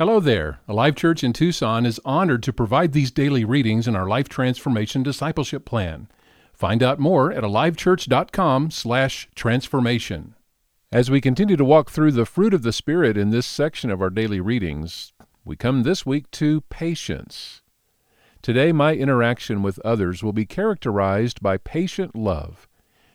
Hello there. Alive Church in Tucson is honored to provide these daily readings in our Life Transformation Discipleship Plan. Find out more at alivechurch.com/transformation. As we continue to walk through the fruit of the Spirit in this section of our daily readings, we come this week to patience. Today, my interaction with others will be characterized by patient love.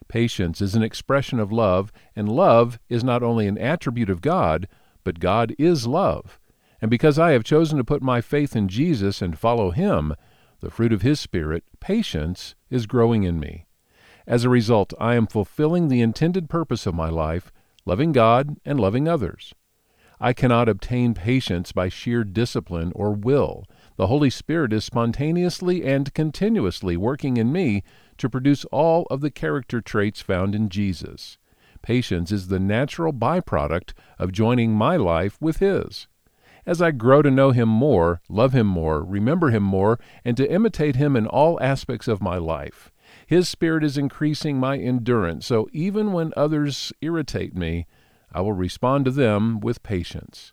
Patience is an expression of love, and love is not only an attribute of God, but God is love. And because I have chosen to put my faith in Jesus and follow Him, the fruit of His Spirit, patience, is growing in me. As a result, I am fulfilling the intended purpose of my life, loving God and loving others. I cannot obtain patience by sheer discipline or will. The Holy Spirit is spontaneously and continuously working in me to produce all of the character traits found in Jesus. Patience is the natural byproduct of joining my life with His as I grow to know Him more, love Him more, remember Him more, and to imitate Him in all aspects of my life. His Spirit is increasing my endurance, so even when others irritate me, I will respond to them with patience.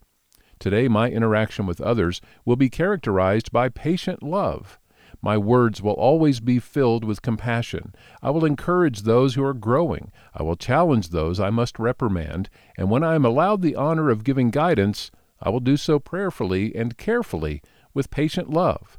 Today, my interaction with others will be characterized by patient love. My words will always be filled with compassion. I will encourage those who are growing. I will challenge those I must reprimand. And when I am allowed the honor of giving guidance, I will do so prayerfully and carefully with patient love.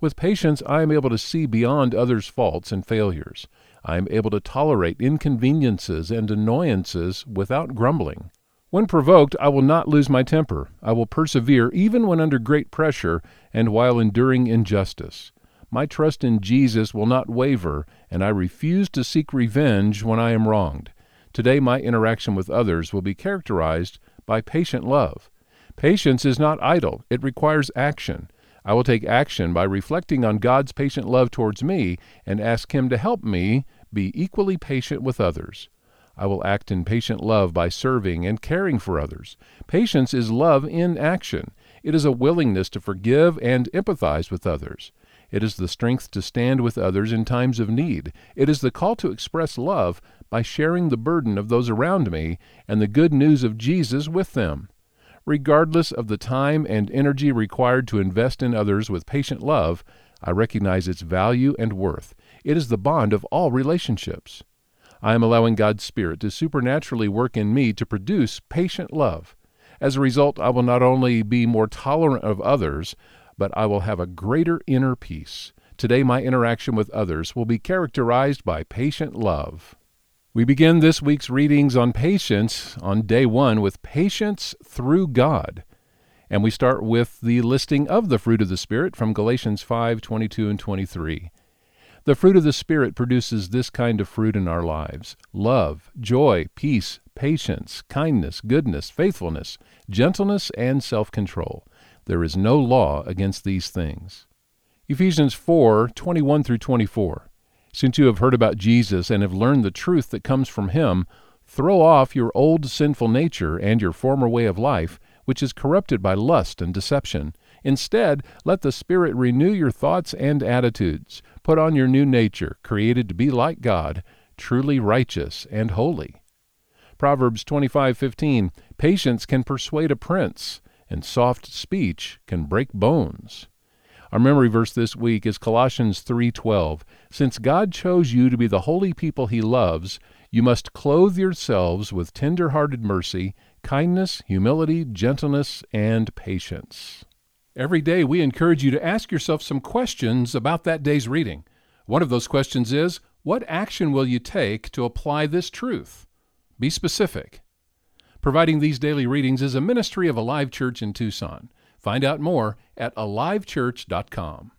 With patience, I am able to see beyond others' faults and failures. I am able to tolerate inconveniences and annoyances without grumbling. When provoked, I will not lose my temper. I will persevere even when under great pressure and while enduring injustice. My trust in Jesus will not waver, and I refuse to seek revenge when I am wronged. Today, my interaction with others will be characterized by patient love. Patience is not idle, it requires action. I will take action by reflecting on God's patient love towards me and ask Him to help me be equally patient with others. I will act in patient love by serving and caring for others. Patience is love in action. It is a willingness to forgive and empathize with others. It is the strength to stand with others in times of need. It is the call to express love by sharing the burden of those around me and the good news of Jesus with them. Regardless of the time and energy required to invest in others with patient love, I recognize its value and worth. It is the bond of all relationships. I am allowing God's Spirit to supernaturally work in me to produce patient love. As a result, I will not only be more tolerant of others, but I will have a greater inner peace. Today, my interaction with others will be characterized by patient love. We begin this week's readings on patience on day one with patience through God. And we start with the listing of the fruit of the Spirit from Galatians 5 22 and 23. The fruit of the Spirit produces this kind of fruit in our lives love, joy, peace, patience, kindness, goodness, faithfulness, gentleness, and self control. There is no law against these things. Ephesians 4 21 through 24. Since you have heard about Jesus and have learned the truth that comes from him, throw off your old sinful nature and your former way of life, which is corrupted by lust and deception. Instead, let the Spirit renew your thoughts and attitudes. Put on your new nature, created to be like God, truly righteous and holy. Proverbs 25:15 Patience can persuade a prince, and soft speech can break bones. Our memory verse this week is Colossians 3:12. Since God chose you to be the holy people he loves, you must clothe yourselves with tender-hearted mercy, kindness, humility, gentleness, and patience. Every day we encourage you to ask yourself some questions about that day's reading. One of those questions is, what action will you take to apply this truth? Be specific. Providing these daily readings is a ministry of Alive Church in Tucson. Find out more at alivechurch.com.